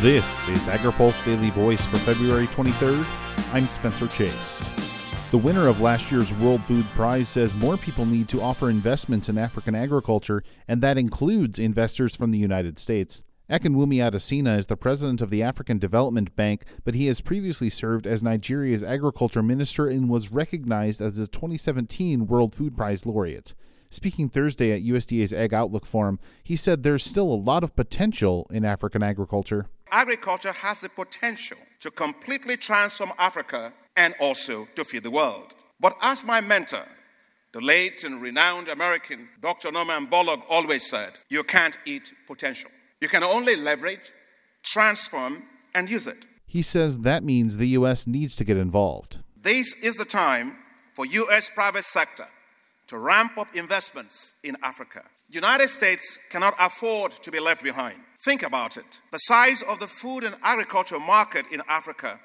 This is AgriPulse Daily Voice for February 23rd. I'm Spencer Chase. The winner of last year's World Food Prize says more people need to offer investments in African agriculture, and that includes investors from the United States. Akinwumi Adesina is the president of the African Development Bank, but he has previously served as Nigeria's agriculture minister and was recognized as the 2017 World Food Prize laureate. Speaking Thursday at USDA's Ag Outlook Forum, he said there's still a lot of potential in African agriculture. Agriculture has the potential to completely transform Africa and also to feed the world. But as my mentor, the late and renowned American Dr. Norman Borlaug always said, you can't eat potential. You can only leverage, transform, and use it. He says that means the U.S. needs to get involved. This is the time for U.S. private sector to ramp up investments in Africa. United States cannot afford to be left behind. Think about it. The size of the food and agriculture market in Africa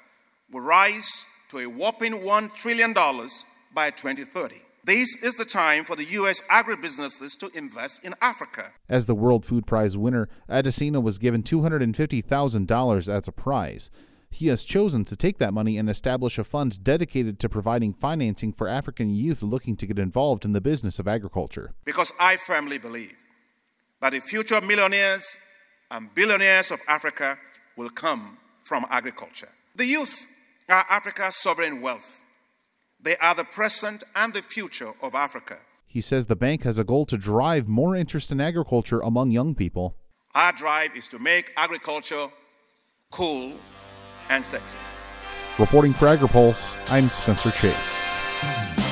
will rise to a whopping $1 trillion by 2030. This is the time for the U.S. agribusinesses to invest in Africa. As the World Food Prize winner, Adesina was given $250,000 as a prize. He has chosen to take that money and establish a fund dedicated to providing financing for African youth looking to get involved in the business of agriculture. Because I firmly believe that the future millionaires and billionaires of Africa will come from agriculture. The youth are Africa's sovereign wealth. They are the present and the future of Africa. He says the bank has a goal to drive more interest in agriculture among young people. Our drive is to make agriculture cool and sexy. Reporting for AgriPulse, I'm Spencer Chase.